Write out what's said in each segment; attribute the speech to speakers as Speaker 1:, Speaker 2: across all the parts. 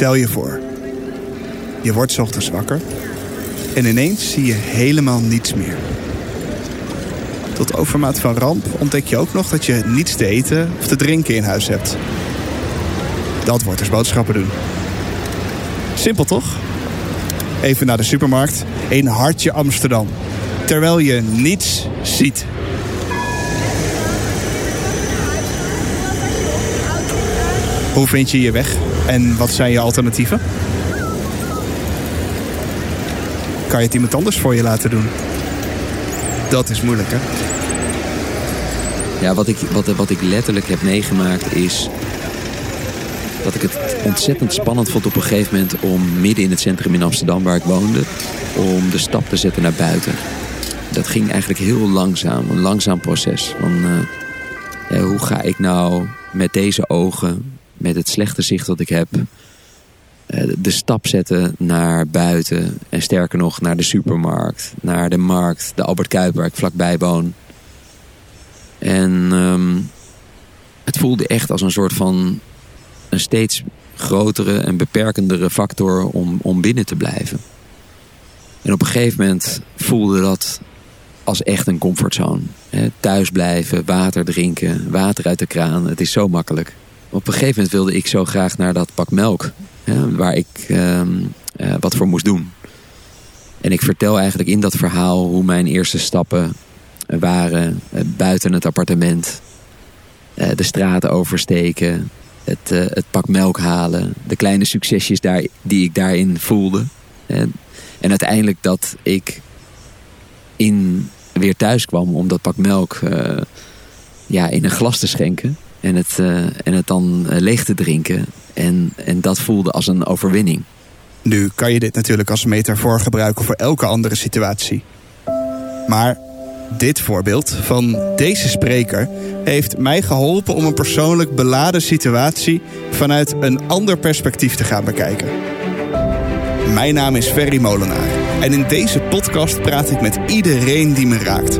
Speaker 1: Stel je voor, je wordt ochtends wakker en ineens zie je helemaal niets meer. Tot overmaat van ramp ontdek je ook nog dat je niets te eten of te drinken in huis hebt. Dat wordt dus boodschappen doen. Simpel toch? Even naar de supermarkt in Hartje Amsterdam. Terwijl je niets ziet. Hoe vind je je weg? En wat zijn je alternatieven? Kan je het iemand anders voor je laten doen? Dat is moeilijk, hè?
Speaker 2: Ja, wat ik, wat, wat ik letterlijk heb meegemaakt is dat ik het ontzettend spannend vond op een gegeven moment om midden in het centrum in Amsterdam waar ik woonde, om de stap te zetten naar buiten. Dat ging eigenlijk heel langzaam, een langzaam proces. Eh, hoe ga ik nou met deze ogen, met het slechte zicht dat ik heb, eh, de stap zetten naar buiten. En sterker nog, naar de supermarkt, naar de markt, de Albert Kuip waar ik vlakbij woon. En ehm, het voelde echt als een soort van een steeds grotere en beperkendere factor om, om binnen te blijven. En op een gegeven moment voelde dat als echt een comfortzone. thuis blijven, water drinken, water uit de kraan. Het is zo makkelijk. Op een gegeven moment wilde ik zo graag naar dat pak melk. waar ik ehm, eh, wat voor moest doen. En ik vertel eigenlijk in dat verhaal hoe mijn eerste stappen waren eh, buiten het appartement. Eh, de straat oversteken, het, het pak melk halen, de kleine succesjes daar, die ik daarin voelde. En, en uiteindelijk dat ik in, weer thuis kwam om dat pak melk ja, in een glas te schenken. En het, uh, en het dan leeg te drinken. En, en dat voelde als een overwinning.
Speaker 1: Nu kan je dit natuurlijk als metafoor gebruiken voor elke andere situatie. Maar dit voorbeeld van deze spreker heeft mij geholpen om een persoonlijk beladen situatie vanuit een ander perspectief te gaan bekijken. Mijn naam is Ferry Molenaar en in deze podcast praat ik met iedereen die me raakt.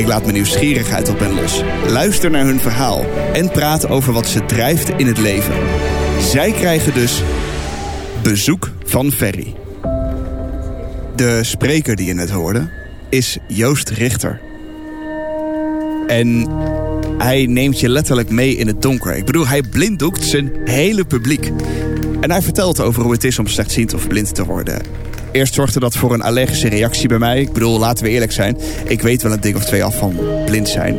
Speaker 1: Ik laat mijn nieuwsgierigheid op hen los, luister naar hun verhaal en praat over wat ze drijft in het leven. Zij krijgen dus bezoek van Ferry. De spreker die je net hoorde is Joost Richter. En hij neemt je letterlijk mee in het donker. Ik bedoel, hij blinddoekt zijn hele publiek. En hij vertelt over hoe het is om slechtziend of blind te worden. Eerst zorgde dat voor een allergische reactie bij mij. Ik bedoel, laten we eerlijk zijn. Ik weet wel een ding of twee af van blind zijn.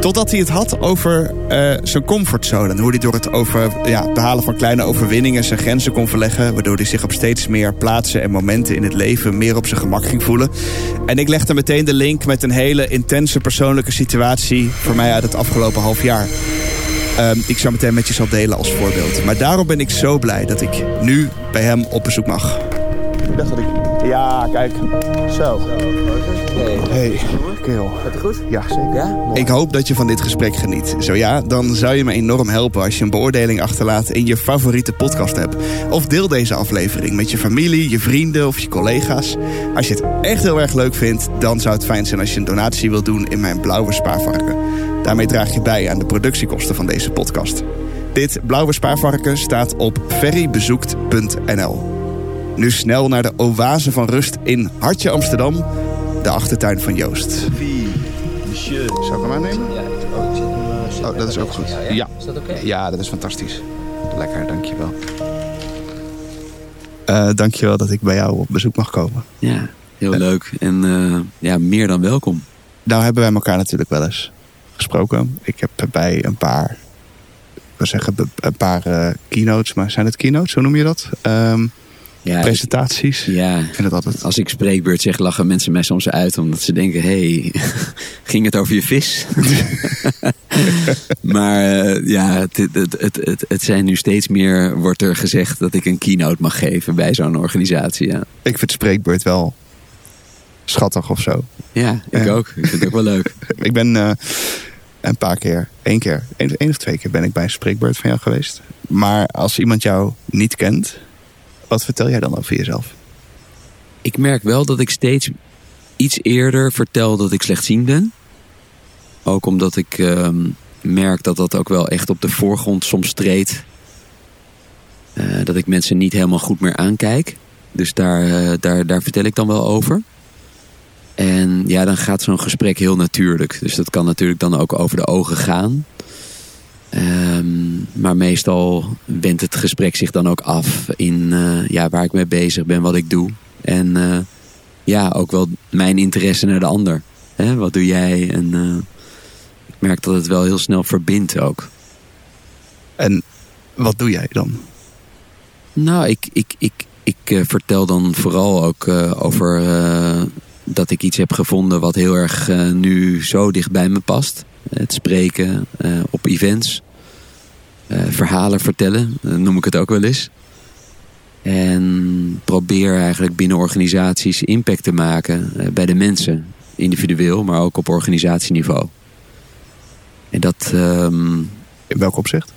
Speaker 1: Totdat hij het had over uh, zijn comfortzone. En hoe hij door het over, ja, behalen van kleine overwinningen zijn grenzen kon verleggen. Waardoor hij zich op steeds meer plaatsen en momenten in het leven meer op zijn gemak ging voelen. En ik legde meteen de link met een hele intense persoonlijke situatie voor mij uit het afgelopen half jaar. Die ik zo meteen met je zal delen als voorbeeld. Maar daarom ben ik zo blij dat ik nu bij hem op bezoek mag. Ik dacht dat ik... Ja, kijk. Zo. Hey. Hey, kerel.
Speaker 3: Gaat het goed?
Speaker 1: Ja, zeker.
Speaker 3: Ja?
Speaker 1: Ik hoop dat je van dit gesprek geniet. Zo ja, dan zou je me enorm helpen als je een beoordeling achterlaat in je favoriete podcast app. Of deel deze aflevering met je familie, je vrienden of je collega's. Als je het echt heel erg leuk vindt, dan zou het fijn zijn als je een donatie wilt doen in mijn blauwe spaarvarken. Daarmee draag je bij aan de productiekosten van deze podcast. Dit blauwe spaarvarken staat op ferrybezoekt.nl. Nu snel naar de oase van rust in Hartje Amsterdam, de achtertuin van Joost.
Speaker 3: Monsieur.
Speaker 1: Zou ik hem aannemen?
Speaker 3: Ja, oh, uh,
Speaker 1: dat is ook goed.
Speaker 3: Ja,
Speaker 1: Ja.
Speaker 3: Is dat oké?
Speaker 1: Ja, dat is fantastisch. Lekker, dankjewel. Eh dankjewel dat ik bij jou op bezoek mag komen.
Speaker 2: Ja, heel leuk. En eh, ja, meer dan welkom.
Speaker 1: Nou hebben wij elkaar natuurlijk wel eens gesproken. Ik heb bij een paar, ik wil zeggen een paar eh, keynotes, maar zijn het keynotes? Hoe noem je dat? Ehm,
Speaker 2: Ja,
Speaker 1: presentaties?
Speaker 2: ja,
Speaker 1: Ik vind het altijd...
Speaker 2: als ik spreekbeurt zeg, lachen mensen mij soms uit. Omdat ze denken, hé, hey, ging het over je vis? maar eh, ja, het, het, het, het, zijn nu steeds meer, wordt er gezegd dat ik een keynote mag geven bij zo'n organisatie. Ja,
Speaker 1: Ik vind spreekbeurt wel schattig of zo.
Speaker 2: ja ik
Speaker 1: Ja.
Speaker 2: ook. Ik vind het ook wel leuk.
Speaker 1: Ik ben eh, een paar keer, één keer, één, één of twee keer ben ik bij een spreekbeurt van jou geweest. Maar als iemand jou niet kent, wat vertel jij dan over jezelf?
Speaker 2: Ik merk wel dat ik steeds iets eerder vertel dat ik slechtziend ben. Ook omdat ik ehm, merk dat dat ook wel echt op de voorgrond soms treedt. Eh, dat ik mensen niet helemaal goed meer aankijk. Dus daar, eh, daar, daar vertel ik dan wel over. En ja, dan gaat zo'n gesprek heel natuurlijk. Dus dat kan natuurlijk dan ook over de ogen gaan. Ehm, maar meestal wendt het gesprek zich dan ook af in eh, ja, waar ik mee bezig ben, wat ik doe. En eh, ja, ook wel mijn interesse naar de ander. Hè, wat doe jij? En eh, ik merk dat het wel heel snel verbindt ook.
Speaker 1: En wat doe jij dan?
Speaker 2: Nou, ik, ik, ik, ik vertel dan vooral ook over dat ik iets heb gevonden wat heel erg nu zo dicht bij me past. Het spreken op events. Eh, verhalen vertellen, eh, noem ik het ook wel eens. En probeer eigenlijk binnen organisaties impact te maken eh, bij de mensen. Individueel, maar ook op organisatieniveau. En dat, ehm,
Speaker 1: In welk opzicht?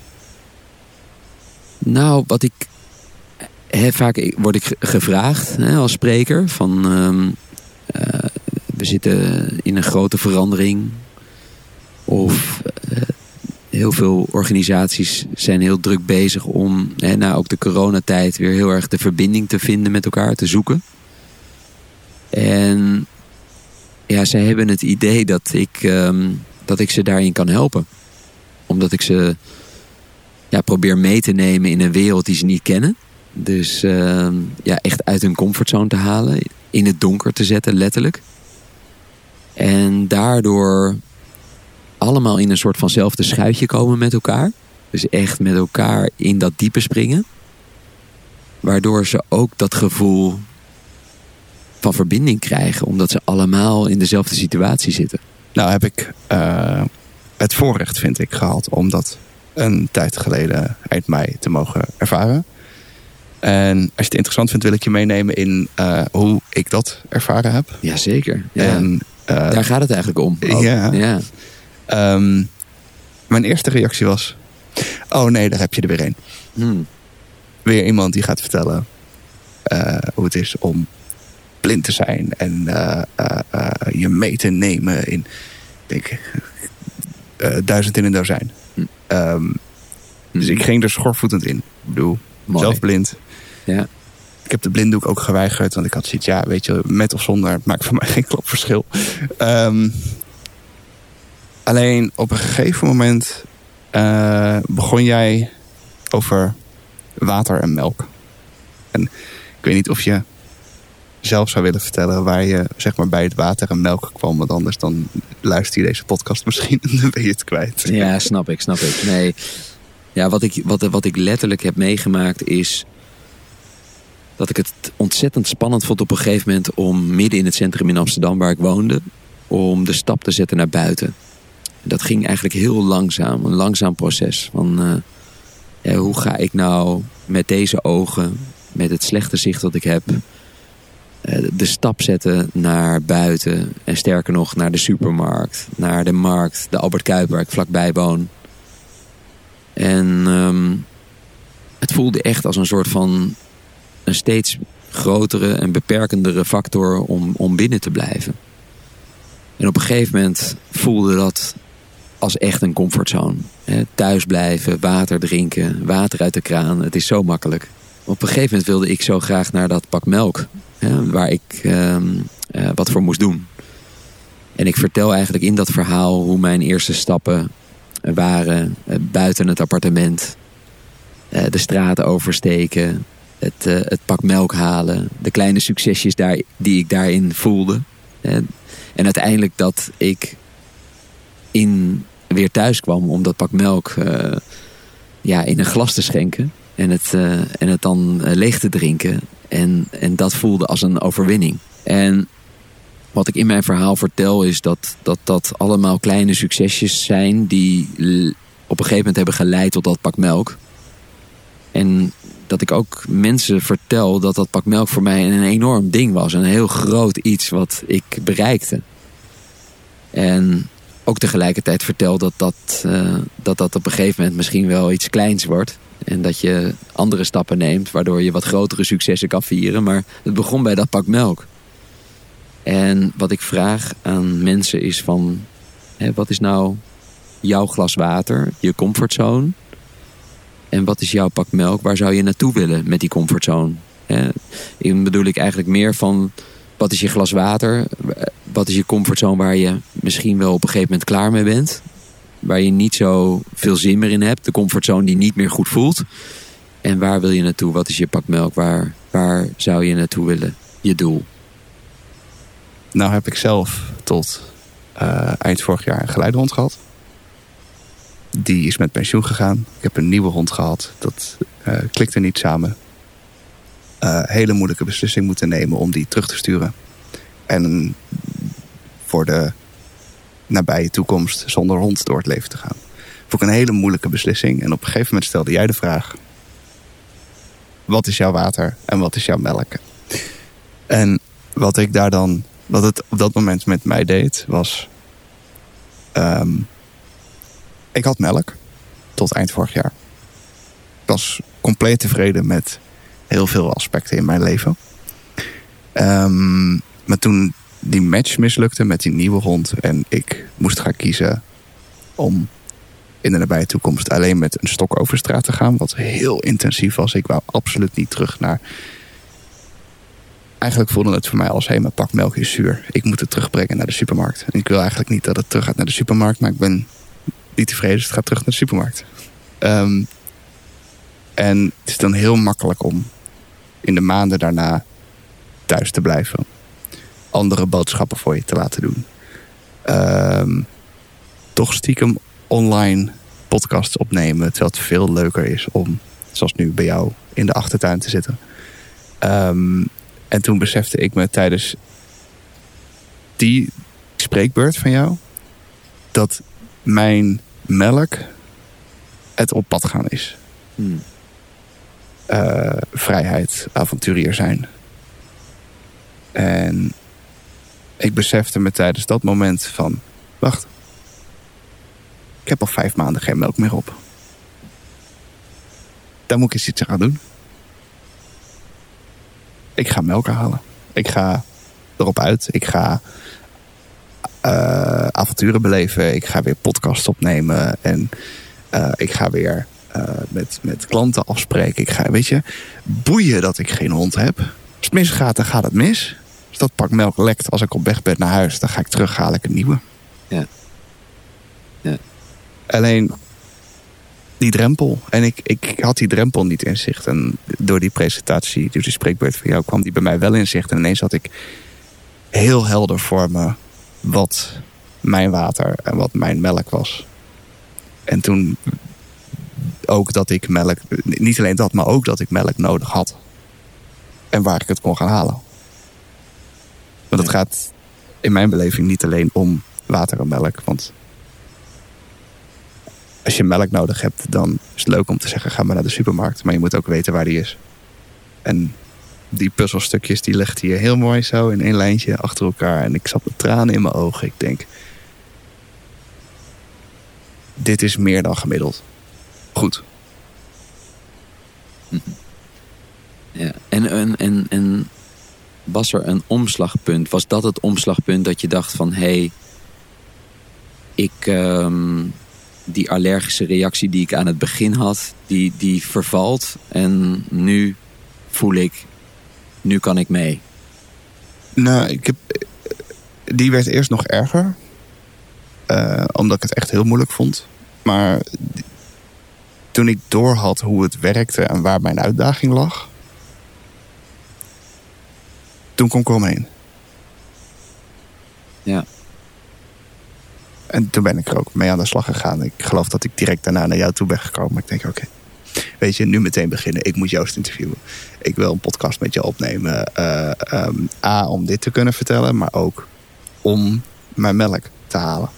Speaker 2: nou, wat ik. Vaak word ik ge- gevraagd hè, als spreker van. ehm, eh, we zitten in een grote verandering. Of heel veel organisaties zijn heel druk bezig om. Hè, na ook de coronatijd weer heel erg de verbinding te vinden met elkaar, te zoeken. En ja, zij hebben het idee dat ik, ehm, dat ik ze daarin kan helpen. Omdat ik ze ja, probeer mee te nemen in een wereld die ze niet kennen. Dus ehm, ja, echt uit hun comfortzone te halen. In het donker te zetten, letterlijk. En daardoor allemaal in een soort vanzelfde schuitje komen met elkaar. Dus echt met elkaar in dat diepe springen. Waardoor ze ook dat gevoel van verbinding krijgen. Omdat ze allemaal in dezelfde situatie zitten.
Speaker 1: Nou heb ik eh, het voorrecht, vind ik, gehad om dat een tijd geleden, eind mei, te mogen ervaren. En als je het interessant vindt, wil ik je meenemen in eh, hoe ik dat ervaren heb.
Speaker 2: Jazeker. Ja.
Speaker 1: En eh,
Speaker 2: Daar gaat het eigenlijk om.
Speaker 1: ja. Ehm, mijn eerste reactie was: Oh nee, daar heb je er weer een.
Speaker 2: Hmm.
Speaker 1: Weer iemand die gaat vertellen eh, hoe het is om blind te zijn en eh, eh, je mee te nemen in, ik denk, duizend in een dozijn.
Speaker 2: Hm.
Speaker 1: Ehm, dus ik ging er schorvoetend in. Ik bedoel,
Speaker 2: Mooi.
Speaker 1: zelf blind.
Speaker 2: Ja.
Speaker 1: Ik heb de blinddoek ook geweigerd, want ik had zoiets, ja, weet je, met of zonder, het maakt voor mij geen klop verschil. Alleen op een gegeven moment eh, begon jij over water en melk. En ik weet niet of je zelf zou willen vertellen waar je zeg maar bij het water en melk kwam, want anders dan luister je deze podcast misschien en dan ben je het kwijt.
Speaker 2: Ja, snap ik, snap ik. Nee. Ja, wat ik, wat, wat ik letterlijk heb meegemaakt is dat ik het ontzettend spannend vond op een gegeven moment om midden in het centrum in Amsterdam waar ik woonde, om de stap te zetten naar buiten. Dat ging eigenlijk heel langzaam, een langzaam proces. Van eh, hoe ga ik nou met deze ogen, met het slechte zicht dat ik heb, eh, de stap zetten naar buiten. En sterker nog, naar de supermarkt, naar de markt, de Albert Kuip waar ik vlakbij woon. En ehm, het voelde echt als een soort van een steeds grotere en beperkendere factor om, om binnen te blijven. En op een gegeven moment voelde dat als echt een comfortzone. Thuis blijven, water drinken, water uit de kraan. Het is zo makkelijk. Op een gegeven moment wilde ik zo graag naar dat pak melk. Waar ik ehm, eh, wat voor moest doen. En ik vertel eigenlijk in dat verhaal hoe mijn eerste stappen waren eh, buiten het appartement. Eh, de straat oversteken. Het, het pak melk halen. De kleine succesjes daar, die ik daarin voelde. En uiteindelijk dat ik in, weer thuis kwam om dat pak melk eh, ja, in een glas te schenken. En het, eh, en het dan eh, leeg te drinken. En, en dat voelde als een overwinning. En wat ik in mijn verhaal vertel is dat dat, dat allemaal kleine succesjes zijn die op een gegeven moment hebben geleid tot dat pak melk. En dat ik ook mensen vertel dat dat pak melk voor mij een enorm ding was. Een heel groot iets wat ik bereikte. En ook tegelijkertijd vertel dat dat, eh, dat dat op een gegeven moment misschien wel iets kleins wordt. En dat je andere stappen neemt waardoor je wat grotere successen kan vieren. Maar het begon bij dat pak melk. En wat ik vraag aan mensen is van... Hè, wat is nou jouw glas water, je comfortzone? En wat is jouw pak melk? Waar zou je naartoe willen met die comfortzone? Eh, in bedoel ik eigenlijk meer van wat is je glas water? Wat is je comfortzone waar je misschien wel op een gegeven moment klaar mee bent? Waar je niet zo veel zin meer in hebt. De comfortzone die niet meer goed voelt. En waar wil je naartoe? Wat is je pak melk? Waar, waar zou je naartoe willen? Je doel.
Speaker 1: Nou heb ik zelf tot eh, eind vorig jaar een geleidehond gehad. Die is met pensioen gegaan. Ik heb een nieuwe hond gehad. Dat uh, klikte niet samen. Uh, hele moeilijke beslissing moeten nemen om die terug te sturen. En voor de nabije toekomst zonder hond door het leven te gaan. Vond ik een hele moeilijke beslissing. En op een gegeven moment stelde jij de vraag: wat is jouw water en wat is jouw melk? En wat ik daar dan, wat het op dat moment met mij deed, was. Um, ik had melk tot eind vorig jaar. Ik was compleet tevreden met heel veel aspecten in mijn leven. Um, maar toen die match mislukte met die nieuwe hond en ik moest gaan kiezen om in de nabije toekomst alleen met een stok over straat te gaan, wat heel intensief was. Ik wou absoluut niet terug naar. Eigenlijk voelde het voor mij als: hé, mijn pak melk is zuur. Ik moet het terugbrengen naar de supermarkt. En ik wil eigenlijk niet dat het terug gaat naar de supermarkt, maar ik ben niet tevreden, dus het gaat terug naar de supermarkt. Um, en het is dan heel makkelijk om in de maanden daarna thuis te blijven. Andere boodschappen voor je te laten doen. Um, toch stiekem online podcasts opnemen. Terwijl het veel leuker is om, zoals nu bij jou, in de achtertuin te zitten. Um, en toen besefte ik me tijdens die spreekbeurt van jou... dat mijn melk het op pad gaan is. Hmm. Uh, vrijheid, avonturier zijn. En ik besefte me tijdens dat moment van... wacht, ik heb al vijf maanden geen melk meer op. Daar moet ik eens iets aan doen. Ik ga melk halen. Ik ga erop uit. Ik ga uh, avonturen beleven. Ik ga weer podcasts opnemen. En uh, ik ga weer uh, met, met klanten afspreken. Ik ga, weet je, boeien dat ik geen hond heb. Als het misgaat, dan gaat het mis. Dat pak melk lekt als ik op weg ben naar huis, dan ga ik terug, haal ik een nieuwe.
Speaker 2: Ja. Ja.
Speaker 1: Alleen die drempel. En ik, ik had die drempel niet in zicht. En door die presentatie, dus die spreekbeurt van jou, kwam die bij mij wel in zicht. En ineens had ik heel helder voor me wat mijn water en wat mijn melk was. En toen ook dat ik melk, niet alleen dat, maar ook dat ik melk nodig had. En waar ik het kon gaan halen. Want het gaat in mijn beleving niet alleen om water en melk. Want als je melk nodig hebt, dan is het leuk om te zeggen: ga maar naar de supermarkt. Maar je moet ook weten waar die is. En die puzzelstukjes die legt hier heel mooi zo in één lijntje achter elkaar. En ik zat met tranen in mijn ogen. Ik denk: dit is meer dan gemiddeld. Goed.
Speaker 2: Ja, en, en, en, en was er een omslagpunt? Was dat het omslagpunt dat je dacht van hé, hey, ik. Um die allergische reactie die ik aan het begin had, die, die vervalt. En nu voel ik, nu kan ik mee.
Speaker 1: Nou, ik heb, die werd eerst nog erger. Uh, omdat ik het echt heel moeilijk vond. Maar toen ik doorhad hoe het werkte en waar mijn uitdaging lag, toen kon ik eromheen.
Speaker 2: Ja.
Speaker 1: En toen ben ik er ook mee aan de slag gegaan. Ik geloof dat ik direct daarna naar jou toe ben gekomen. Maar ik denk, oké, weet je, nu meteen beginnen. Ik moet Joost interviewen. Ik wil een podcast met je opnemen. Uh, um, A, om dit te kunnen vertellen, maar ook om mijn melk te halen.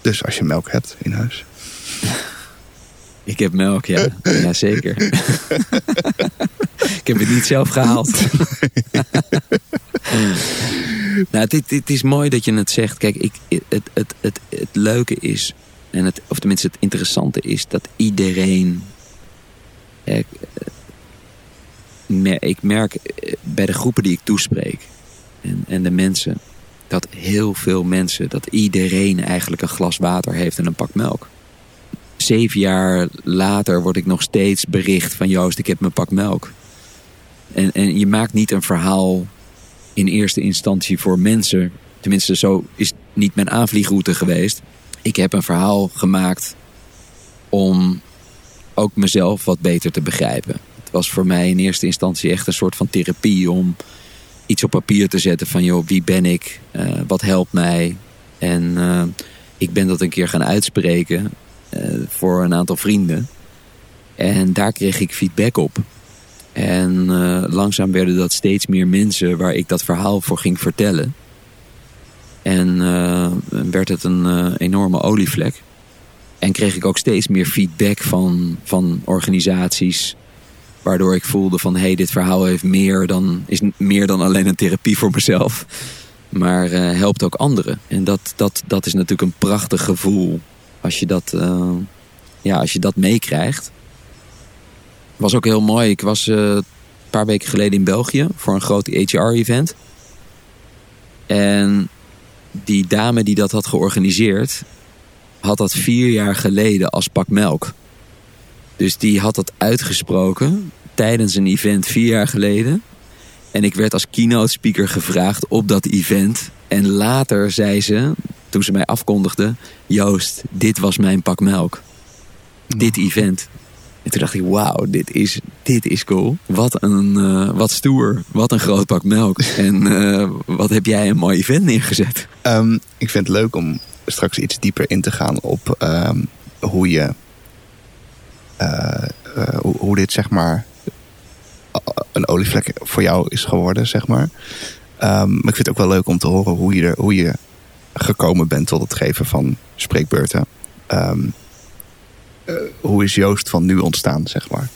Speaker 1: Dus als je melk hebt in huis.
Speaker 2: Ik heb melk, ja. ja zeker. ik heb het niet zelf gehaald. nou, het, het, is mooi dat je het zegt. Kijk, ik, het, het, het, het leuke is, en het, of tenminste het interessante is, dat iedereen. Ik, ik merk eh, bij de groepen die ik toespreek en, en de mensen, dat heel veel mensen, dat iedereen eigenlijk een glas water heeft en een pak melk zeven jaar later word ik nog steeds bericht van Joost, ik heb mijn pak melk. En, en je maakt niet een verhaal in eerste instantie voor mensen. Tenminste, zo is niet mijn aanvliegroute geweest. Ik heb een verhaal gemaakt om ook mezelf wat beter te begrijpen. Het was voor mij in eerste instantie echt een soort van therapie om iets op papier te zetten van joh, wie ben ik? Uh, wat helpt mij? En uh, ik ben dat een keer gaan uitspreken voor een aantal vrienden. En daar kreeg ik feedback op. En langzaam werden dat steeds meer mensen waar ik dat verhaal voor ging vertellen. En werd het een enorme olievlek. En kreeg ik ook steeds meer feedback van, van organisaties. Waardoor ik voelde van hé, hey, dit verhaal heeft meer dan, is meer dan alleen een therapie voor mezelf. Maar helpt ook anderen. En dat, dat, dat is natuurlijk een prachtig gevoel. Als je dat, uh, ja, als je dat meekrijgt. Was ook heel mooi. Ik was uh, een paar weken geleden in België voor een groot HR-event. En die dame die dat had georganiseerd, had dat vier jaar geleden als pak melk. Dus die had dat uitgesproken tijdens een event vier jaar geleden. En ik werd als keynote speaker gevraagd op dat event. En later zei ze, toen ze mij afkondigde... Joost, dit was mijn pak melk. Dit event. En toen dacht ik, wauw, dit is, dit is cool. Wat, een, uh, wat stoer. Wat een groot pak melk. en uh, wat heb jij een mooi event neergezet.
Speaker 1: Um, ik vind het leuk om straks iets dieper in te gaan op um, hoe je... Uh, hoe, hoe dit zeg maar een olievlek voor jou is geworden, zeg maar. Um, maar ik vind het ook wel leuk om te horen hoe je, er, hoe je gekomen bent tot het geven van spreekbeurten. Um, uh, hoe is Joost van nu ontstaan, zeg maar?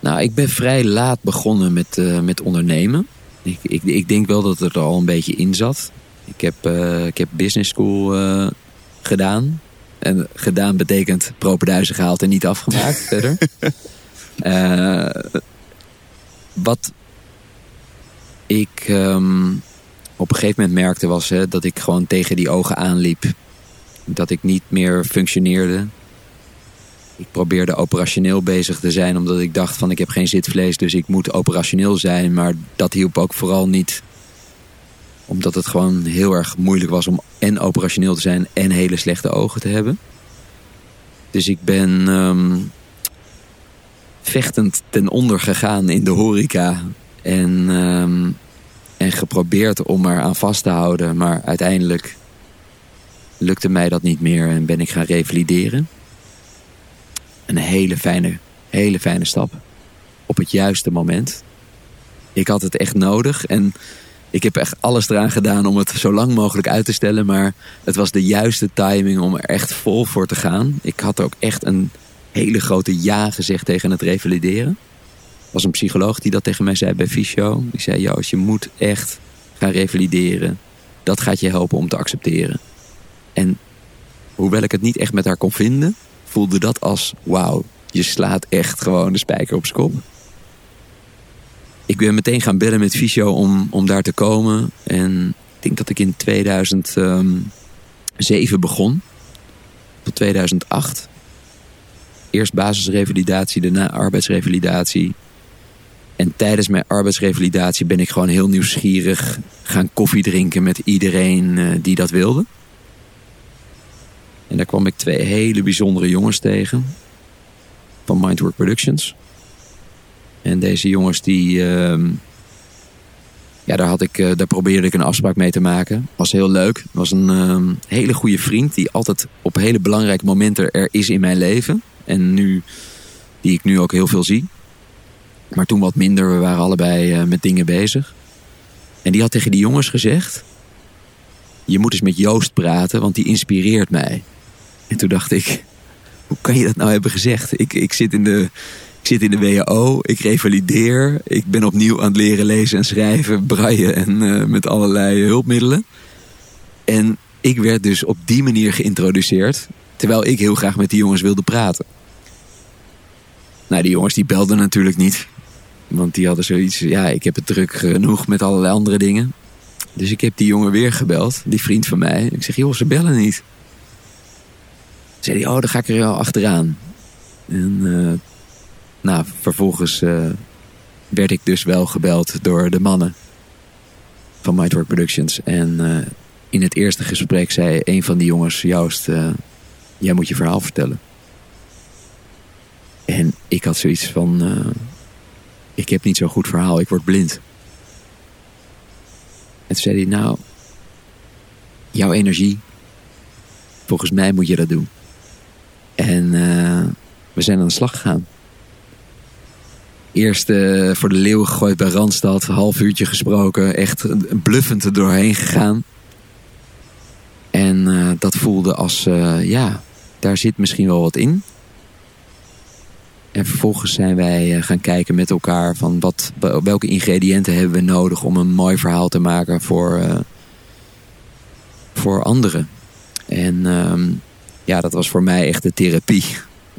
Speaker 2: Nou, ik ben vrij laat begonnen met, uh, met ondernemen. Ik, ik, ik, denk wel dat het er al een beetje in zat. Ik heb, uh, ik heb business school gedaan. En gedaan betekent propenduizen gehaald en niet afgemaakt verder. Wat ik um, op een gegeven moment merkte was hè, dat ik gewoon tegen die ogen aanliep. Dat ik niet meer functioneerde. Ik probeerde operationeel bezig te zijn omdat ik dacht van ik heb geen zitvlees dus ik moet operationeel zijn. Maar dat hielp ook vooral niet omdat het gewoon heel erg moeilijk was om en operationeel te zijn en hele slechte ogen te hebben. Dus ik ben um, vechtend ten onder gegaan in de horeca. En, um, en geprobeerd om er aan vast te houden. Maar uiteindelijk lukte mij dat niet meer en ben ik gaan revalideren. Een hele fijne, hele fijne stap. Op het juiste moment. Ik had het echt nodig en ik heb echt alles eraan gedaan om het zo lang mogelijk uit te stellen. Maar het was de juiste timing om er echt vol voor te gaan. Ik had ook echt een hele grote ja gezegd tegen het revalideren. Was een psycholoog die dat tegen mij zei bij Fysio. Die zei, Joost, je moet echt gaan revalideren. Dat gaat je helpen om te accepteren. En hoewel ik het niet echt met haar kon vinden... voelde dat als, wauw, je slaat echt gewoon de spijker op zijn kop. Ik ben meteen gaan bellen met Fysio om, om daar te komen. En ik denk dat ik in 2007 begon. Tot 2008 eerst basisrevalidatie, daarna arbeidsrevalidatie. En tijdens mijn arbeidsrevalidatie ben ik gewoon heel nieuwsgierig gaan koffie drinken met iedereen uh, die dat wilde. En daar kwam ik twee hele bijzondere jongens tegen. Van Mindwork Productions. En deze jongens die... Uh, ja, daar, had ik, uh, daar probeerde ik een afspraak mee te maken. Was heel leuk. Was een uh, hele goede vriend die altijd op hele belangrijke momenten er is in mijn leven. En nu, die ik nu ook heel veel zie. Maar toen wat minder, we waren allebei uh, met dingen bezig. En die had tegen die jongens gezegd: Je moet eens met Joost praten, want die inspireert mij. En toen dacht ik: Hoe kan je dat nou hebben gezegd? Ik, ik, zit, in de, ik zit in de WHO, ik revalideer, ik ben opnieuw aan het leren lezen en schrijven, braille en uh, met allerlei hulpmiddelen. En ik werd dus op die manier geïntroduceerd, terwijl ik heel graag met die jongens wilde praten. Nou, die jongens die belden natuurlijk niet. Want die hadden zoiets, ja, ik heb het druk genoeg met allerlei andere dingen. Dus ik heb die jongen weer gebeld, die vriend van mij. Ik zeg, joh, ze bellen niet. zei hij, oh, dan ga ik er wel achteraan. En eh, nou, vervolgens eh, werd ik dus wel gebeld door de mannen van Mindwork Productions. En eh, in het eerste gesprek zei een van die jongens, Joost, jij moet je verhaal vertellen. En ik had zoiets van, ik heb niet zo'n goed verhaal, ik word blind. En toen zei hij, nou, jouw energie, volgens mij moet je dat doen. En eh, we zijn aan de slag gegaan. Eerst eh, voor de leeuw gegooid bij Randstad. Half uurtje gesproken. Echt bluffend er doorheen gegaan. En eh, dat voelde als, ja, daar zit misschien wel wat in. En vervolgens zijn wij eh, gaan kijken met elkaar van wat, welke ingrediënten hebben we nodig om een mooi verhaal te maken voor, eh, voor anderen. En ehm, ja, dat was voor mij echt de therapie.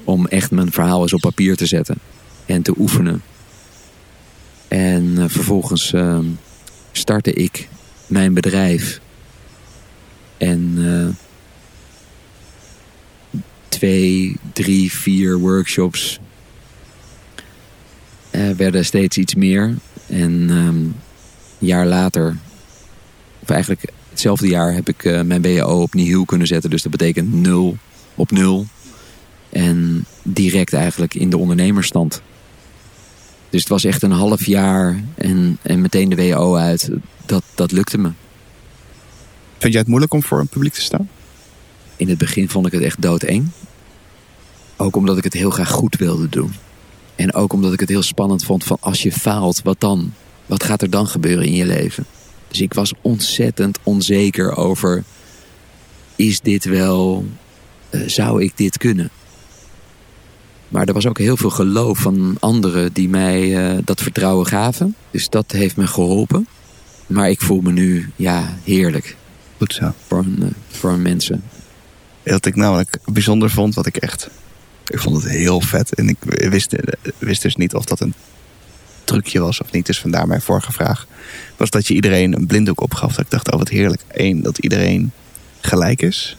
Speaker 2: Om echt mijn verhaal eens op papier te zetten. En te oefenen. En eh, vervolgens ehm, startte ik mijn bedrijf. En twee, drie, vier workshops eh, werden steeds iets meer. En ehm, een jaar later, of eigenlijk hetzelfde jaar, heb ik eh, mijn BAO opnieuw kunnen zetten. Dus dat betekent nul op nul. En direct eigenlijk in de ondernemersstand. Dus het was echt een half jaar en, en meteen de WO uit. Dat, dat lukte me.
Speaker 1: Vind jij het moeilijk om voor een publiek te staan?
Speaker 2: In het begin vond ik het echt doodeng. Ook omdat ik het heel graag goed wilde doen. En ook omdat ik het heel spannend vond van als je faalt, wat dan? Wat gaat er dan gebeuren in je leven? Dus ik was ontzettend onzeker over... is dit wel... eh, zou ik dit kunnen? Maar er was ook heel veel geloof van anderen die mij eh, dat vertrouwen gaven. Dus dat heeft me geholpen. Maar ik voel me nu, ja, heerlijk
Speaker 1: Goed zo.
Speaker 2: voor, een, eh, voor mensen.
Speaker 1: Wat ik namelijk bijzonder vond, wat ik echt... Ik vond het heel vet. En ik wist, wist dus niet of dat een trucje was of niet. Dus vandaar mijn vorige vraag. Was dat je iedereen een blinddoek opgaf. Dat ik dacht, oh wat heerlijk. Eén, dat iedereen gelijk is.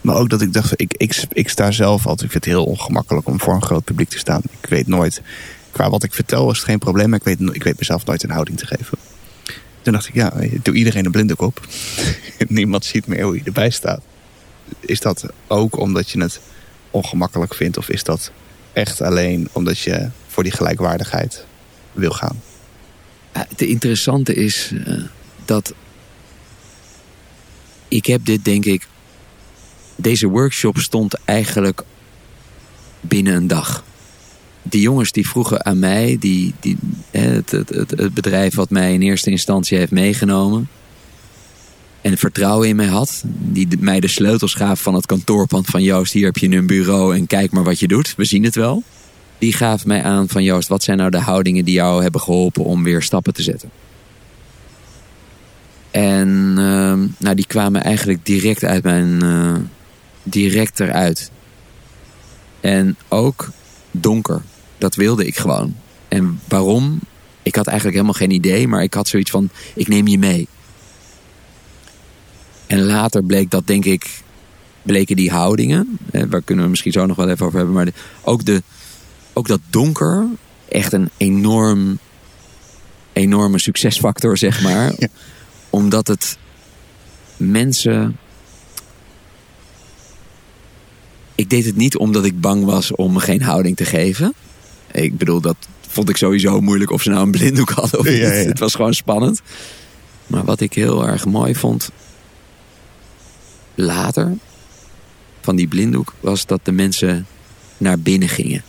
Speaker 1: Maar ook dat ik dacht, ik, ik, ik sta zelf altijd... Ik vind het heel ongemakkelijk om voor een groot publiek te staan. Ik weet nooit... Qua wat ik vertel is het geen probleem. Maar ik weet, ik weet mezelf nooit een houding te geven. Toen dacht ik, ja, doe iedereen een blinddoek op. Niemand ziet meer hoe je erbij staat. Is dat ook omdat je het ongemakkelijk vindt? Of is dat echt alleen omdat je voor die gelijkwaardigheid wil gaan?
Speaker 2: Het interessante is eh, dat ik heb dit denk ik... Deze workshop stond eigenlijk binnen een dag. Die jongens die vroegen aan mij, die, die, het, het, het bedrijf wat mij in eerste instantie heeft meegenomen... en vertrouwen in mij had, die mij de sleutels gaven van het kantoorpand van Joost... hier heb je nu een bureau en kijk maar wat je doet, we zien het wel. Die gaven mij aan van Joost, wat zijn nou de houdingen die jou hebben geholpen om weer stappen te zetten? En ehm, nou, die kwamen eigenlijk direct uit mijn. eh, direct eruit. En ook donker. Dat wilde ik gewoon. En waarom? Ik had eigenlijk helemaal geen idee, maar ik had zoiets van: ik neem je mee. En later bleek dat, denk ik, bleken die houdingen. Eh, waar kunnen we misschien zo nog wel even over hebben. Maar de- ook, de, ook dat donker echt een enorm, enorme succesfactor, zeg maar.
Speaker 1: Ja.
Speaker 2: Omdat het mensen. Ik deed het niet omdat ik bang was om me geen houding te geven. Ik bedoel, dat vond ik sowieso moeilijk of ze nou een blinddoek hadden of
Speaker 1: Ja,
Speaker 2: niet.
Speaker 1: ja.
Speaker 2: Het was gewoon spannend. Maar wat ik heel erg mooi vond later van die blinddoek was dat de mensen naar binnen gingen.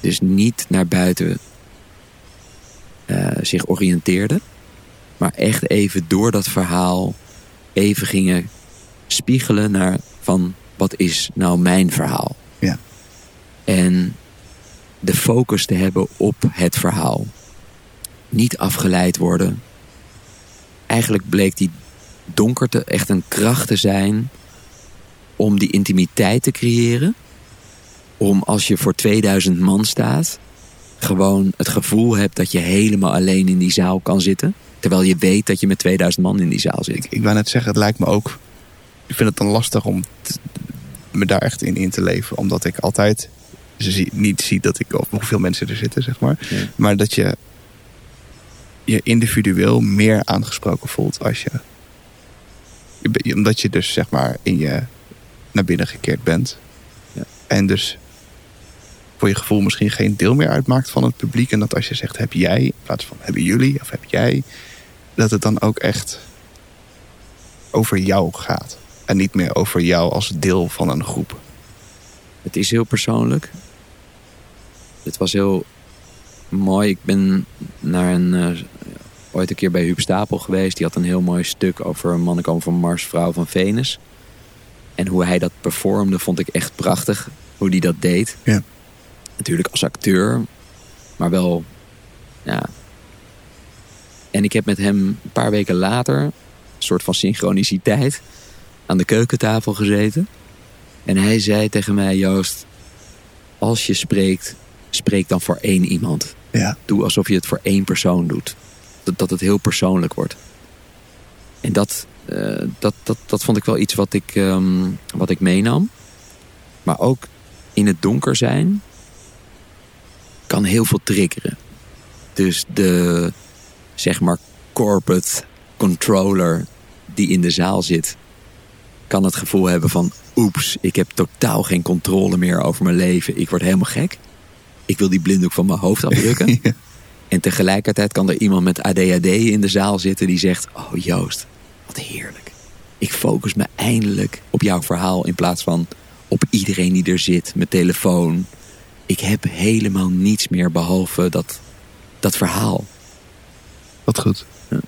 Speaker 2: Dus niet naar buiten eh, zich oriënteerden, maar echt even door dat verhaal even gingen spiegelen naar van wat is nou mijn verhaal?
Speaker 1: Ja.
Speaker 2: En de focus te hebben op het verhaal. Niet afgeleid worden. Eigenlijk bleek die donkerte echt een kracht te zijn om die intimiteit te creëren. Om als je voor 2000 man staat, gewoon het gevoel hebt dat je helemaal alleen in die zaal kan zitten. Terwijl je weet dat je met 2000 man in die zaal zit.
Speaker 1: Ik, ik wou net zeggen, het lijkt me ook... Ik vind het dan lastig om me daar echt in in te leven. Omdat ik altijd zie, niet zie dat ik, of hoeveel mensen er zitten, zeg maar.
Speaker 2: Ja.
Speaker 1: Maar dat je je individueel meer aangesproken voelt als je... Omdat je dus, zeg maar, in je naar binnen gekeerd bent.
Speaker 2: Ja.
Speaker 1: En dus voor je gevoel misschien geen deel meer uitmaakt van het publiek. En dat als je zegt, heb jij, in plaats van hebben jullie of heb jij... Dat het dan ook echt over jou gaat. En niet meer over jou als deel van een groep.
Speaker 2: Het is heel persoonlijk. Het was heel mooi. Ik ben naar een, eh, ooit een keer bij Huub Stapel geweest. Die had een heel mooi stuk over een mannen komen van Mars, vrouw van Venus. En hoe hij dat performde vond ik echt prachtig. Hoe hij dat deed.
Speaker 1: Ja.
Speaker 2: Natuurlijk als acteur. Maar wel, ja. En ik heb met hem een paar weken later, een soort van synchroniciteit, aan de keukentafel gezeten. En hij zei tegen mij, Joost, als je spreekt, spreek dan voor één iemand.
Speaker 1: Ja.
Speaker 2: Doe alsof je het voor één persoon doet. Dat, het heel persoonlijk wordt. En dat, eh, dat, dat, dat vond ik wel iets wat ik, ehm, wat ik meenam. Maar ook in het donker zijn kan heel veel triggeren. Dus de, zeg maar, corporate controller die in de zaal zit, kan het gevoel hebben van, oeps, ik heb totaal geen controle meer over mijn leven. Ik word helemaal gek. Ik wil die blinddoek van mijn hoofd afdrukken. En tegelijkertijd kan er iemand met ADHD in de zaal zitten die zegt: Oh Joost, wat heerlijk. Ik focus me eindelijk op jouw verhaal in plaats van op iedereen die er zit, mijn telefoon. Ik heb helemaal niets meer behalve dat, dat verhaal.
Speaker 1: Wat goed.
Speaker 2: Ja.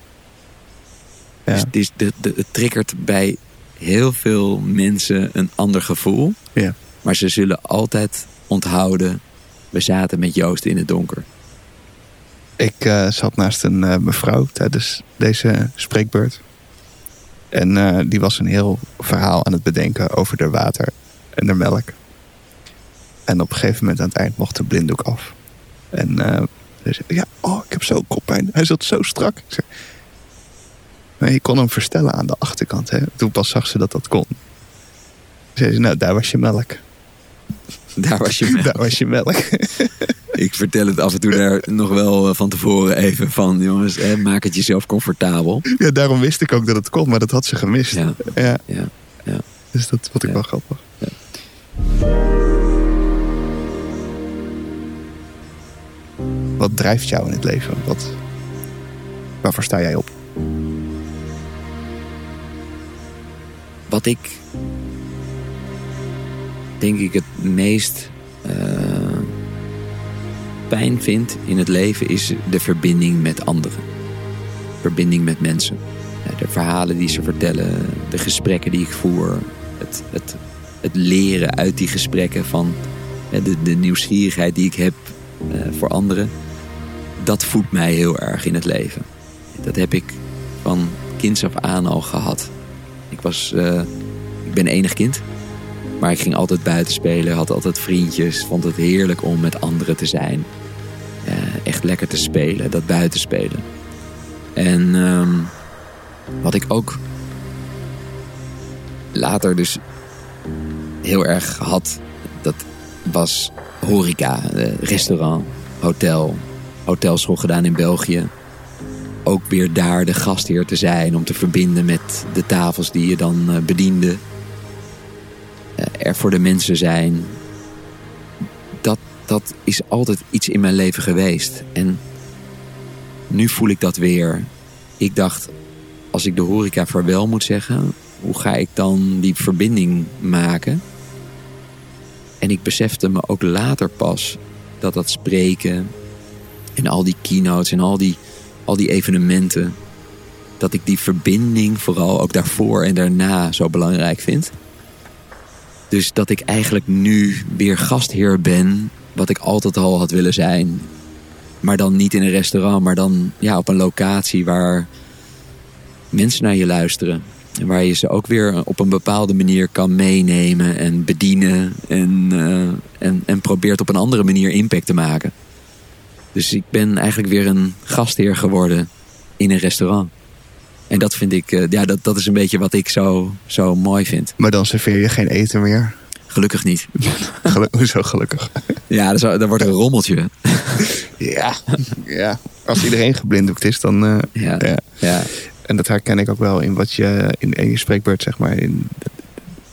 Speaker 1: Ja.
Speaker 2: Dus het, is de, de, het triggert bij heel veel mensen een ander gevoel.
Speaker 1: Ja.
Speaker 2: Maar ze zullen altijd onthouden: we zaten met Joost in het donker.
Speaker 1: Ik eh, zat naast een eh, mevrouw tijdens deze spreekbeurt. En eh, die was een heel verhaal aan het bedenken over de water en de melk. En op een gegeven moment aan het eind mocht de blinddoek af. En ze zei, ja, oh, ik heb zo koppijn. Hij zat zo strak. Ik zei, maar je kon hem verstellen aan de achterkant. Hè? Toen pas zag ze dat dat kon. Zei ze, nou, daar was je melk.
Speaker 2: Daar was je mee.
Speaker 1: Daar was je melk.
Speaker 2: Ik vertel het af en toe daar nog wel eh, van tevoren even van, jongens, hè, maak het jezelf comfortabel.
Speaker 1: ja, daarom wist ik ook dat het kon, maar dat had ze gemist.
Speaker 2: Ja.
Speaker 1: Ja,
Speaker 2: Ja, ja.
Speaker 1: dus dat vond ik
Speaker 2: Ja.
Speaker 1: wel grappig.
Speaker 2: Ja.
Speaker 1: Wat drijft jou in het leven? Wat, waarvoor sta jij op?
Speaker 2: Wat ik denk ik het meest eh, pijn vind in het leven is de verbinding met anderen. Verbinding met mensen. De verhalen die ze vertellen, de gesprekken die ik voer, het, het, het leren uit die gesprekken van de, de nieuwsgierigheid die ik heb eh, voor anderen. Dat voedt mij heel erg in het leven. Dat heb ik van kinds af aan al gehad. Ik was, eh, ik ben enig kind. Maar ik ging altijd buiten spelen, had altijd vriendjes. Vond het heerlijk om met anderen te zijn. Lekker te spelen, dat buiten spelen. En ehm, wat ik ook later dus heel erg had, dat was horeca, eh, restaurant, hotel, hotelschool gedaan in België. Ook weer daar de gastheer te zijn om te verbinden met de tafels die je dan eh, bediende. Eh, er voor de mensen zijn. Dat, is altijd iets in mijn leven geweest. En nu voel ik dat weer. Ik dacht, als ik de horeca vaarwel moet zeggen, hoe ga ik dan die verbinding maken? En ik besefte me ook later pas dat dat spreken en al die keynotes en al die, al die evenementen, dat ik die verbinding vooral ook daarvoor en daarna zo belangrijk vind. Dus dat ik eigenlijk nu weer gastheer ben, wat ik altijd al had willen zijn. Maar dan niet in een restaurant, maar dan ja, op een locatie waar mensen naar je luisteren. En waar je ze ook weer op een bepaalde manier kan meenemen en bedienen. En, eh, en, en probeert op een andere manier impact te maken. Dus ik ben eigenlijk weer een gastheer geworden in een restaurant. En dat vind ik, eh, ja, dat, dat is een beetje wat ik zo, zo mooi vind.
Speaker 1: Maar dan serveer je geen eten meer.
Speaker 2: Gelukkig niet.
Speaker 1: Gelu- Hoezo gelukkig?
Speaker 2: Ja, dan, dan wordt er een rommeltje.
Speaker 1: Ja, ja. Als iedereen geblinddoekt is, dan... eh,
Speaker 2: Ja.
Speaker 1: ja.
Speaker 2: Ja,
Speaker 1: En dat herken ik ook wel in wat je in, in je spreekbeurt, zeg maar. In,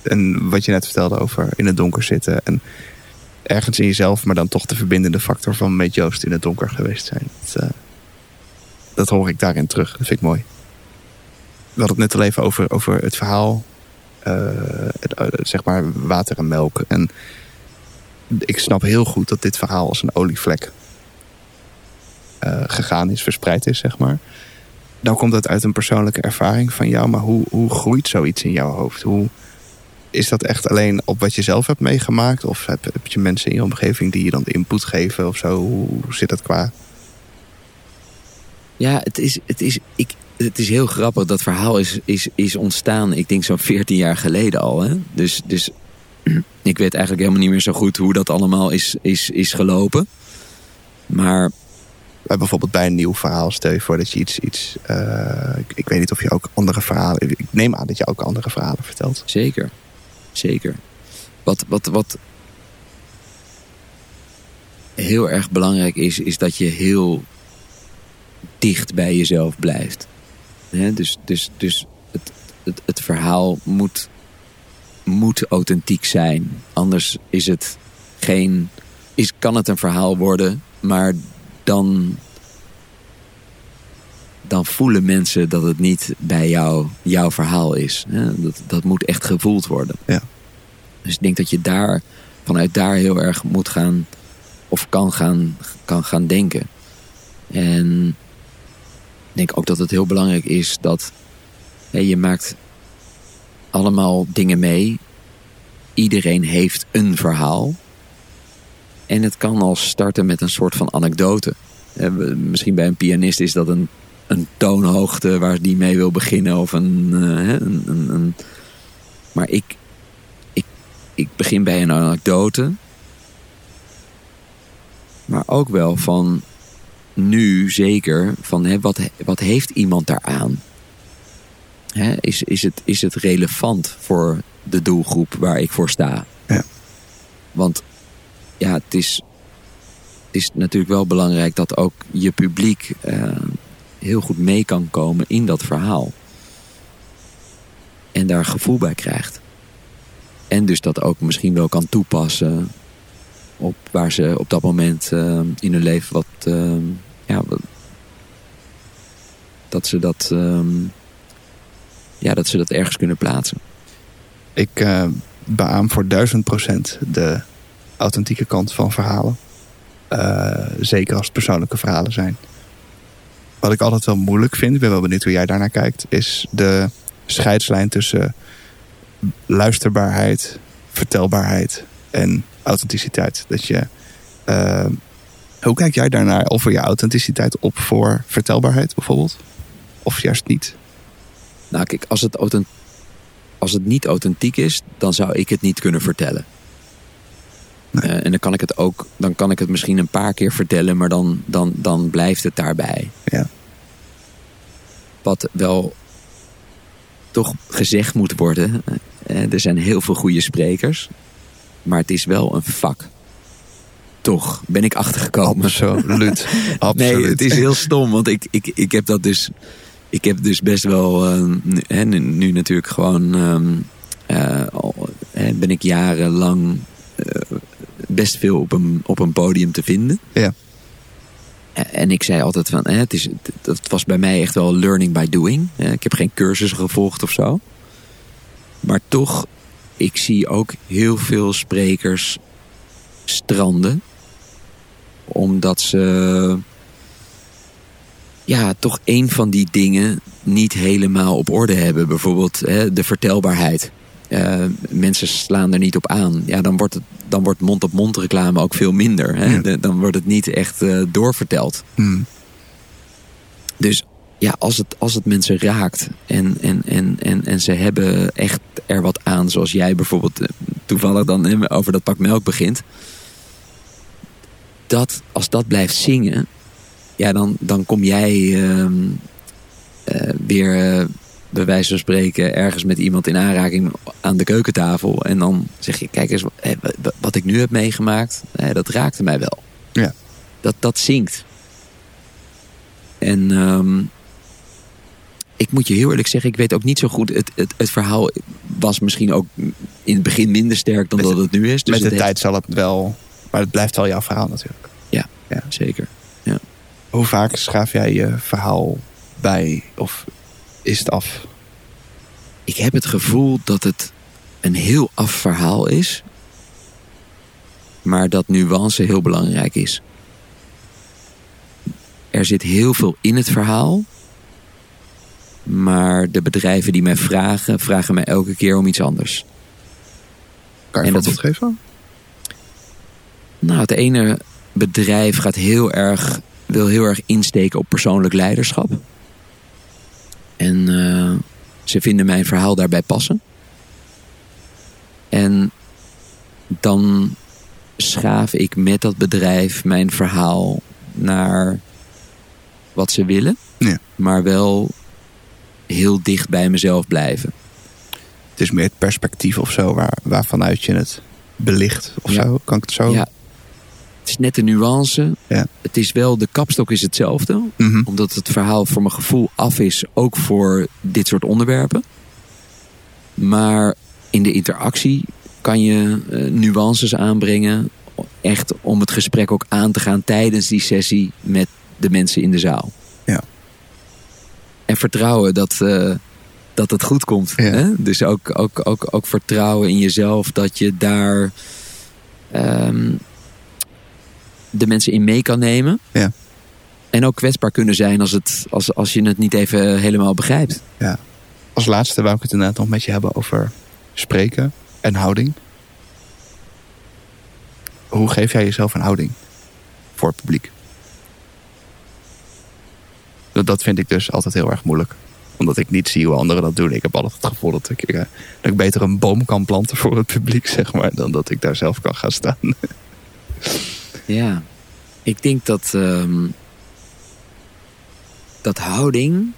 Speaker 1: en wat je net vertelde over in het donker zitten. En ergens in jezelf, maar dan toch de verbindende factor van met Joost in het donker geweest zijn. Dat, eh, dat hoor ik daarin terug. Dat vind ik mooi. We hadden het net al even over, over het verhaal. Eh, eh, zeg maar water en melk. En ik snap heel goed dat dit verhaal als een olievlek eh, gegaan is, verspreid is, zeg maar dan komt het uit een persoonlijke ervaring van jou. Maar hoe, hoe groeit zoiets in jouw hoofd? Hoe, is dat echt alleen op wat je zelf hebt meegemaakt? Of heb, heb je mensen in je omgeving die je dan input geven of zo? Hoe zit dat qua?
Speaker 2: ja het, is, het, is, ik, het is heel grappig. Dat verhaal is, is, is ontstaan, ik denk zo'n 14 jaar geleden al. Hè? Dus, dus ik weet eigenlijk helemaal niet meer zo goed hoe dat allemaal is, is, is gelopen. Maar
Speaker 1: Bij bijvoorbeeld bij een nieuw verhaal, stel je voor dat je iets. iets eh, ik, ik weet niet of je ook andere verhalen. Ik neem aan dat je ook andere verhalen vertelt.
Speaker 2: Zeker, zeker. Wat, wat, wat heel erg belangrijk is, is dat je heel dicht bij jezelf blijft. Hè, dus dus, dus het, het, het verhaal moet, moet authentiek zijn. Anders is het geen, is, kan het een verhaal worden, maar dan, dan voelen mensen dat het niet bij jou, jouw verhaal is. Hè? Dat, dat moet echt gevoeld worden.
Speaker 1: Ja.
Speaker 2: Dus ik denk dat je daar vanuit daar heel erg moet gaan of kan gaan, kan gaan denken. En denk ook dat het heel belangrijk is dat je maakt allemaal dingen mee. Iedereen heeft een verhaal. En het kan al starten met een soort van anekdote. Misschien bij een pianist is dat een, een toonhoogte waar die mee wil beginnen. Of een, eh, een, een- Maar ik, ik, ik begin bij een anekdote. Maar ook wel van nu zeker van hè, wat, wat heeft iemand daaraan? Hè, is, is, het, is het relevant voor de doelgroep waar ik voor sta?
Speaker 1: Ja.
Speaker 2: Want ja, het is, het is natuurlijk wel belangrijk dat ook je publiek eh, heel goed mee kan komen in dat verhaal. En daar gevoel bij krijgt. En dus dat ook misschien wel kan toepassen op waar ze op dat moment eh, in hun leven wat. eh, ja, dat ze dat. ehm, ja, dat ze dat ergens kunnen plaatsen.
Speaker 1: Ik eh beaam voor duizend procent de authentieke kant van verhalen. Eh, zeker als het persoonlijke verhalen zijn. Wat ik altijd wel moeilijk vind, ik ben wel benieuwd hoe jij daarnaar kijkt, is de scheidslijn tussen luisterbaarheid, vertelbaarheid en authenticiteit. Dat je, eh, hoe kijk jij daarnaar? Offer je authenticiteit op voor vertelbaarheid bijvoorbeeld? Of juist niet?
Speaker 2: Nou, kijk, als het, als het niet authentiek is, dan zou ik het niet kunnen vertellen.
Speaker 1: Nee.
Speaker 2: Eh, en dan kan ik het ook, dan kan ik het misschien een paar keer vertellen, maar dan, dan, dan blijft het daarbij.
Speaker 1: Ja.
Speaker 2: Wat wel toch gezegd moet worden. eh, er zijn heel veel goede sprekers, maar het is wel een vak. Toch ben ik achtergekomen.
Speaker 1: Absoluut. Absoluut.
Speaker 2: Nee, het is heel stom, want ik, ik, ik heb dat dus. Ik heb dus best wel. eh, nu, hè, nu, natuurlijk gewoon. ehm, eh, al, hè, ben ik jarenlang. eh, best veel op een, op een podium te vinden.
Speaker 1: Ja.
Speaker 2: En ik zei altijd van. Hè, het is, dat was bij mij echt wel learning by doing. Ik heb geen cursussen gevolgd of zo. Maar toch, ik zie ook heel veel sprekers stranden omdat ze ja, toch een van die dingen niet helemaal op orde hebben. Bijvoorbeeld hè, de vertelbaarheid. Eh, mensen slaan er niet op aan. Ja, dan wordt, het, dan wordt mond-op-mond reclame ook veel minder. Hè?
Speaker 1: Ja.
Speaker 2: De- dan wordt het niet echt eh, doorverteld.
Speaker 1: Hmm.
Speaker 2: Dus ja, als het, als het mensen raakt en, en, en, en, en ze hebben echt er wat aan, zoals jij bijvoorbeeld eh, toevallig dan over dat pak melk begint. Dat, als dat blijft zingen, ja, dan, dan kom jij ehm, eh, weer, eh, bij wijze van spreken ergens met iemand in aanraking aan de keukentafel. En dan zeg je, kijk eens, wat ik nu heb meegemaakt, dat raakte mij wel.
Speaker 1: Ja.
Speaker 2: Dat, dat zingt. En ehm, ik moet je heel eerlijk zeggen, ik weet ook niet zo goed. Het, het, het verhaal was misschien ook in het begin minder sterk dan
Speaker 1: Met
Speaker 2: dat het nu is. Dus
Speaker 1: Met de
Speaker 2: heeft-
Speaker 1: tijd zal het wel... Maar het blijft wel jouw verhaal natuurlijk.
Speaker 2: Zeker.
Speaker 1: Hoe vaak schrijf jij je verhaal bij? Of is het af?
Speaker 2: Ik heb het gevoel dat het een heel af verhaal is. Maar dat nuance heel belangrijk is. Er zit heel veel in het verhaal. Maar de bedrijven die mij vragen, vragen mij elke keer om iets anders.
Speaker 1: Kan je
Speaker 2: En dat-
Speaker 1: geven?
Speaker 2: Nou, het ene bedrijf gaat heel erg, wil heel erg insteken op persoonlijk leiderschap. En eh, ze vinden mijn verhaal daarbij passen. En dan schaaf ik met dat bedrijf mijn verhaal naar wat ze willen.
Speaker 1: Ja.
Speaker 2: Maar wel heel dicht bij mezelf blijven.
Speaker 1: Het is meer het perspectief of zo waar, waarvanuit je het belicht of
Speaker 2: Ja.
Speaker 1: zo. Kan ik het zo?
Speaker 2: Ja. Het is net de nuance.
Speaker 1: Ja.
Speaker 2: Het is wel, de kapstok is hetzelfde.
Speaker 1: Mhm.
Speaker 2: Omdat het verhaal voor mijn gevoel af is, ook voor dit soort onderwerpen. Maar in de interactie kan je eh, nuances aanbrengen. Echt om het gesprek ook aan te gaan tijdens die sessie met de mensen in de zaal.
Speaker 1: Ja.
Speaker 2: En vertrouwen dat, eh, dat het goed komt.
Speaker 1: Ja.
Speaker 2: Hè? Dus ook, ook, ook, ook vertrouwen in jezelf dat je daar ehm, de mensen in mee kan nemen.
Speaker 1: Ja.
Speaker 2: En ook kwetsbaar kunnen zijn als, het, als, als je het niet even helemaal begrijpt.
Speaker 1: Als laatste wou ik het inderdaad nog met je hebben over spreken en houding. Hoe geef jij jezelf een houding voor het publiek? Dat, vind ik dus altijd heel erg moeilijk. Omdat ik niet zie hoe anderen dat doen. Ik heb altijd het gevoel dat ik, eh, dat ik beter een boom kan planten voor het publiek, zeg maar, dan dat ik daar zelf kan gaan staan.
Speaker 2: Ja, ik denk dat, ehm, dat houding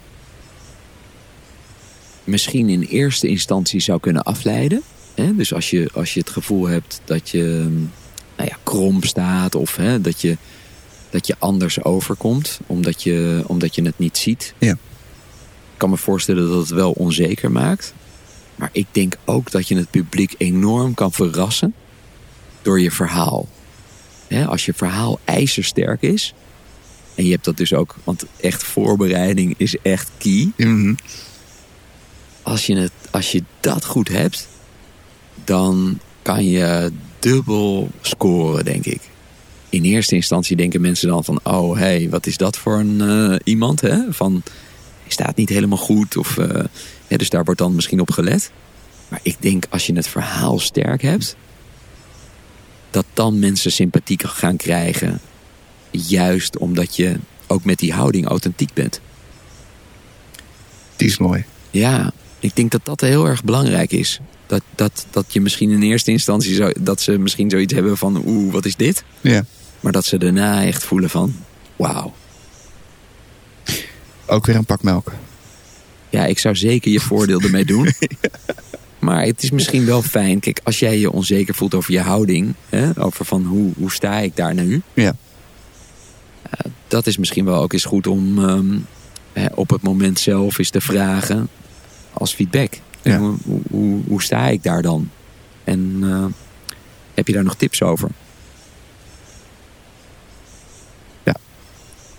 Speaker 2: misschien in eerste instantie zou kunnen afleiden. Hè? Dus als je, als je het gevoel hebt dat je ehm, nou ja, krom staat of hè, dat, je, dat je anders overkomt omdat je, omdat je het niet ziet.
Speaker 1: Ja.
Speaker 2: Ik kan me voorstellen dat het wel onzeker maakt. Maar ik denk ook dat je het publiek enorm kan verrassen door je verhaal. Hè, als je verhaal ijzersterk is. En je hebt dat dus ook, want echt voorbereiding is echt key.
Speaker 1: Mhm.
Speaker 2: Als je, het, als je dat goed hebt, dan kan je dubbel scoren, denk ik. In eerste instantie denken mensen dan van, oh hé, hey, wat is dat voor een eh, iemand? Hè? Van, hij staat niet helemaal goed. Of, eh, hè, dus daar wordt dan misschien op gelet. Maar ik denk als je het verhaal sterk hebt, dat dan mensen sympathie gaan krijgen. Juist omdat je ook met die houding authentiek bent.
Speaker 1: Die is mooi.
Speaker 2: Ja, ik denk dat dat heel erg belangrijk is. Dat, dat, dat je misschien in eerste instantie zo, dat ze misschien zoiets hebben van oeh, wat is dit?
Speaker 1: Ja.
Speaker 2: Maar dat ze daarna echt voelen van wauw.
Speaker 1: Ook weer een pak melk.
Speaker 2: Ja, ik zou zeker je voordeel ermee doen. Maar het is misschien wel fijn. Kijk, als jij je onzeker voelt over je houding. Hè, over van hoe, hoe sta ik daar nu.
Speaker 1: Ja.
Speaker 2: Eh, dat is misschien wel ook eens goed om ehm, hè, op het moment zelf eens te vragen. Als feedback.
Speaker 1: Ja.
Speaker 2: Hoe, hoe, hoe, sta ik daar dan? En eh, heb je daar nog tips over?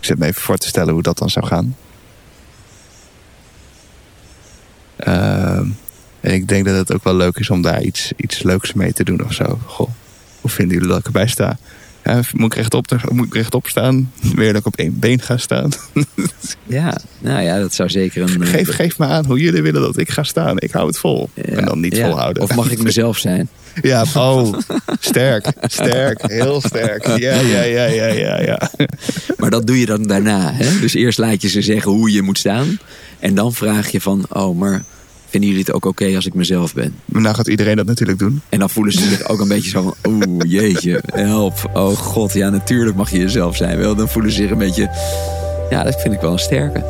Speaker 1: Ik zit me even voor te stellen hoe dat dan zou gaan. Ehm, en ik denk dat het ook wel leuk is om daar iets, iets leuks mee te doen of zo. Goh, hoe vinden jullie dat ik erbij sta? Ja, moet, ik rechtop, moet ik rechtop staan? Je dat ik op één been ga staan?
Speaker 2: Ja, nou ja, dat zou zeker een. eh,
Speaker 1: Geef, geef me aan hoe jullie willen dat ik ga staan. Ik hou het vol.
Speaker 2: ja,
Speaker 1: en dan niet
Speaker 2: ja.
Speaker 1: volhouden.
Speaker 2: Of mag ik mezelf zijn?
Speaker 1: Ja, oh, sterk, sterk, heel sterk. Ja, ja, ja, ja, ja, ja.
Speaker 2: Maar dat doe je dan daarna. Hè? Dus eerst laat je ze zeggen hoe je moet staan. En dan vraag je van, oh, maar vinden jullie het ook oké als ik mezelf ben?
Speaker 1: Maar nou gaat iedereen dat natuurlijk doen.
Speaker 2: En dan voelen ze zich ook een beetje zo van, oeh, jeetje, help. Oh god, ja, natuurlijk mag je jezelf zijn. Wel, dan voelen ze zich een beetje, ja, dat vind ik wel een sterke.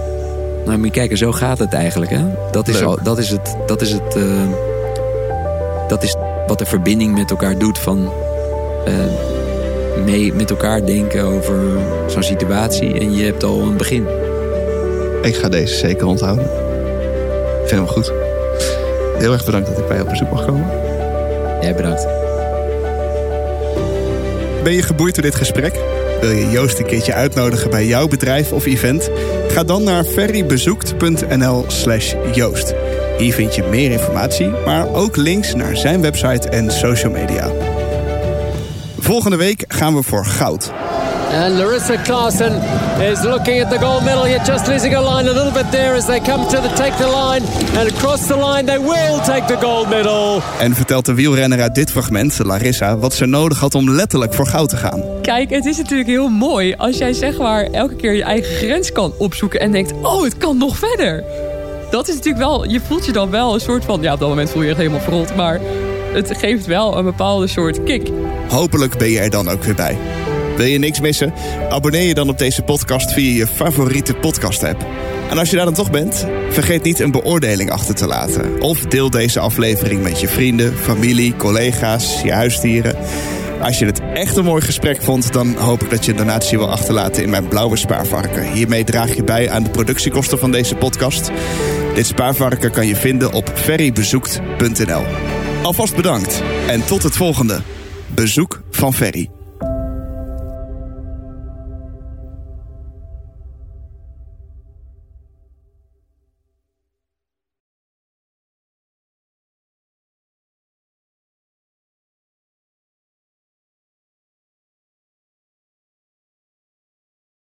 Speaker 2: Nou, moet je kijken, zo gaat het eigenlijk. Hè? Dat, is
Speaker 1: Leuk.
Speaker 2: al, dat is het. Dat is het. eh, dat is wat de verbinding met elkaar doet. Van eh, mee met elkaar denken over zo'n situatie. En je hebt al een begin.
Speaker 1: Ik ga deze zeker onthouden. Ik vind hem goed. Heel erg bedankt dat ik bij je op bezoek mag komen.
Speaker 2: Jij bedankt.
Speaker 1: Ben je geboeid door dit gesprek? Wil je Joost een keertje uitnodigen bij jouw bedrijf of event? Ga dan naar ferrybezoekt.nl slash Joost. Hier vind je meer informatie, maar ook links naar zijn website en social media. Volgende week gaan we voor goud.
Speaker 4: And Larissa Clarkson is looking at the gold medal, yet just losing her line a little bit there as they come to the take the line. And across the line, they will take the gold medal.
Speaker 1: En vertelt de wielrenner uit dit fragment, Larissa, wat ze nodig had om letterlijk voor goud te gaan.
Speaker 5: Kijk, het is natuurlijk heel mooi als jij zeg maar elke keer je eigen grens kan opzoeken en denkt, oh, het kan nog verder. Dat is natuurlijk wel, je voelt je dan wel een soort van, ja, op dat moment voel je je echt helemaal verrot, maar het geeft wel een bepaalde soort kick.
Speaker 1: Hopelijk ben je er dan ook weer bij. Wil je niks missen? Abonneer je dan op deze podcast via je favoriete podcast-app. En als je daar dan toch bent, vergeet niet een beoordeling achter te laten. Of deel deze aflevering met je vrienden, familie, collega's, je huisdieren. Als je het echt een mooi gesprek vond, dan hoop ik dat je een donatie wil achterlaten in mijn blauwe spaarvarken. Hiermee draag je bij aan de productiekosten van deze podcast. Dit spaarvarken kan je vinden op ferrybezoekt.nl. Alvast bedankt en tot het volgende. Bezoek van Ferry.